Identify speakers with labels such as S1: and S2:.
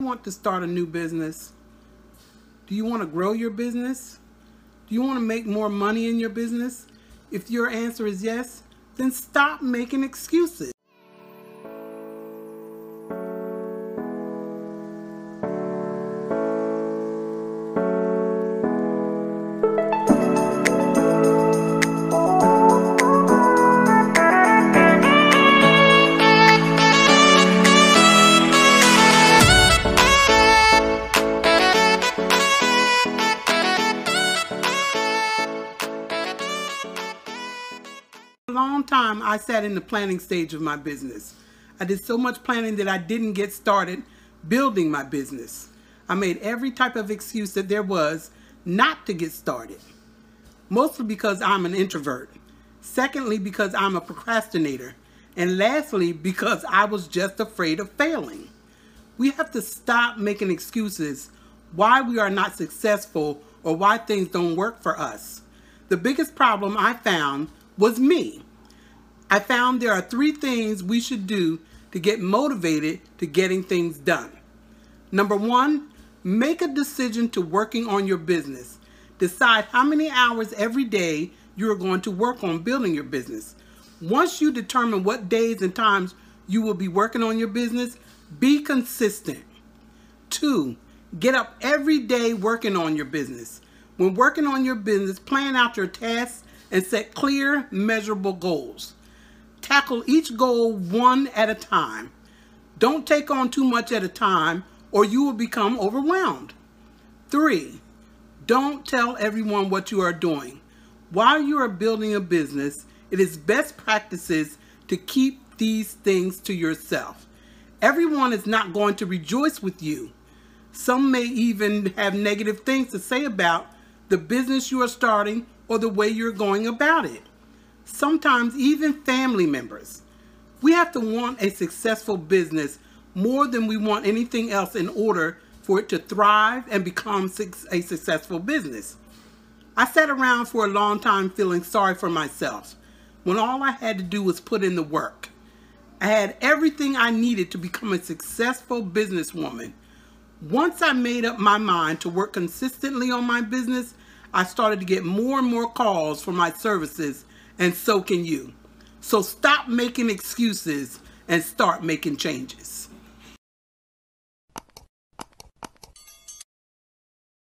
S1: you want to start a new business? Do you want to grow your business? Do you want to make more money in your business? If your answer is yes, then stop making excuses. Long time I sat in the planning stage of my business. I did so much planning that I didn't get started building my business. I made every type of excuse that there was not to get started. Mostly because I'm an introvert. Secondly, because I'm a procrastinator. And lastly, because I was just afraid of failing. We have to stop making excuses why we are not successful or why things don't work for us. The biggest problem I found was me. I found there are three things we should do to get motivated to getting things done. Number one, make a decision to working on your business. Decide how many hours every day you are going to work on building your business. Once you determine what days and times you will be working on your business, be consistent. Two, get up every day working on your business. When working on your business, plan out your tasks and set clear, measurable goals. Tackle each goal one at a time. Don't take on too much at a time or you will become overwhelmed. Three, don't tell everyone what you are doing. While you are building a business, it is best practices to keep these things to yourself. Everyone is not going to rejoice with you. Some may even have negative things to say about the business you are starting or the way you're going about it. Sometimes even family members. We have to want a successful business more than we want anything else in order for it to thrive and become a successful business. I sat around for a long time feeling sorry for myself when all I had to do was put in the work. I had everything I needed to become a successful businesswoman. Once I made up my mind to work consistently on my business, I started to get more and more calls for my services, and so can you. So stop making excuses and start making changes.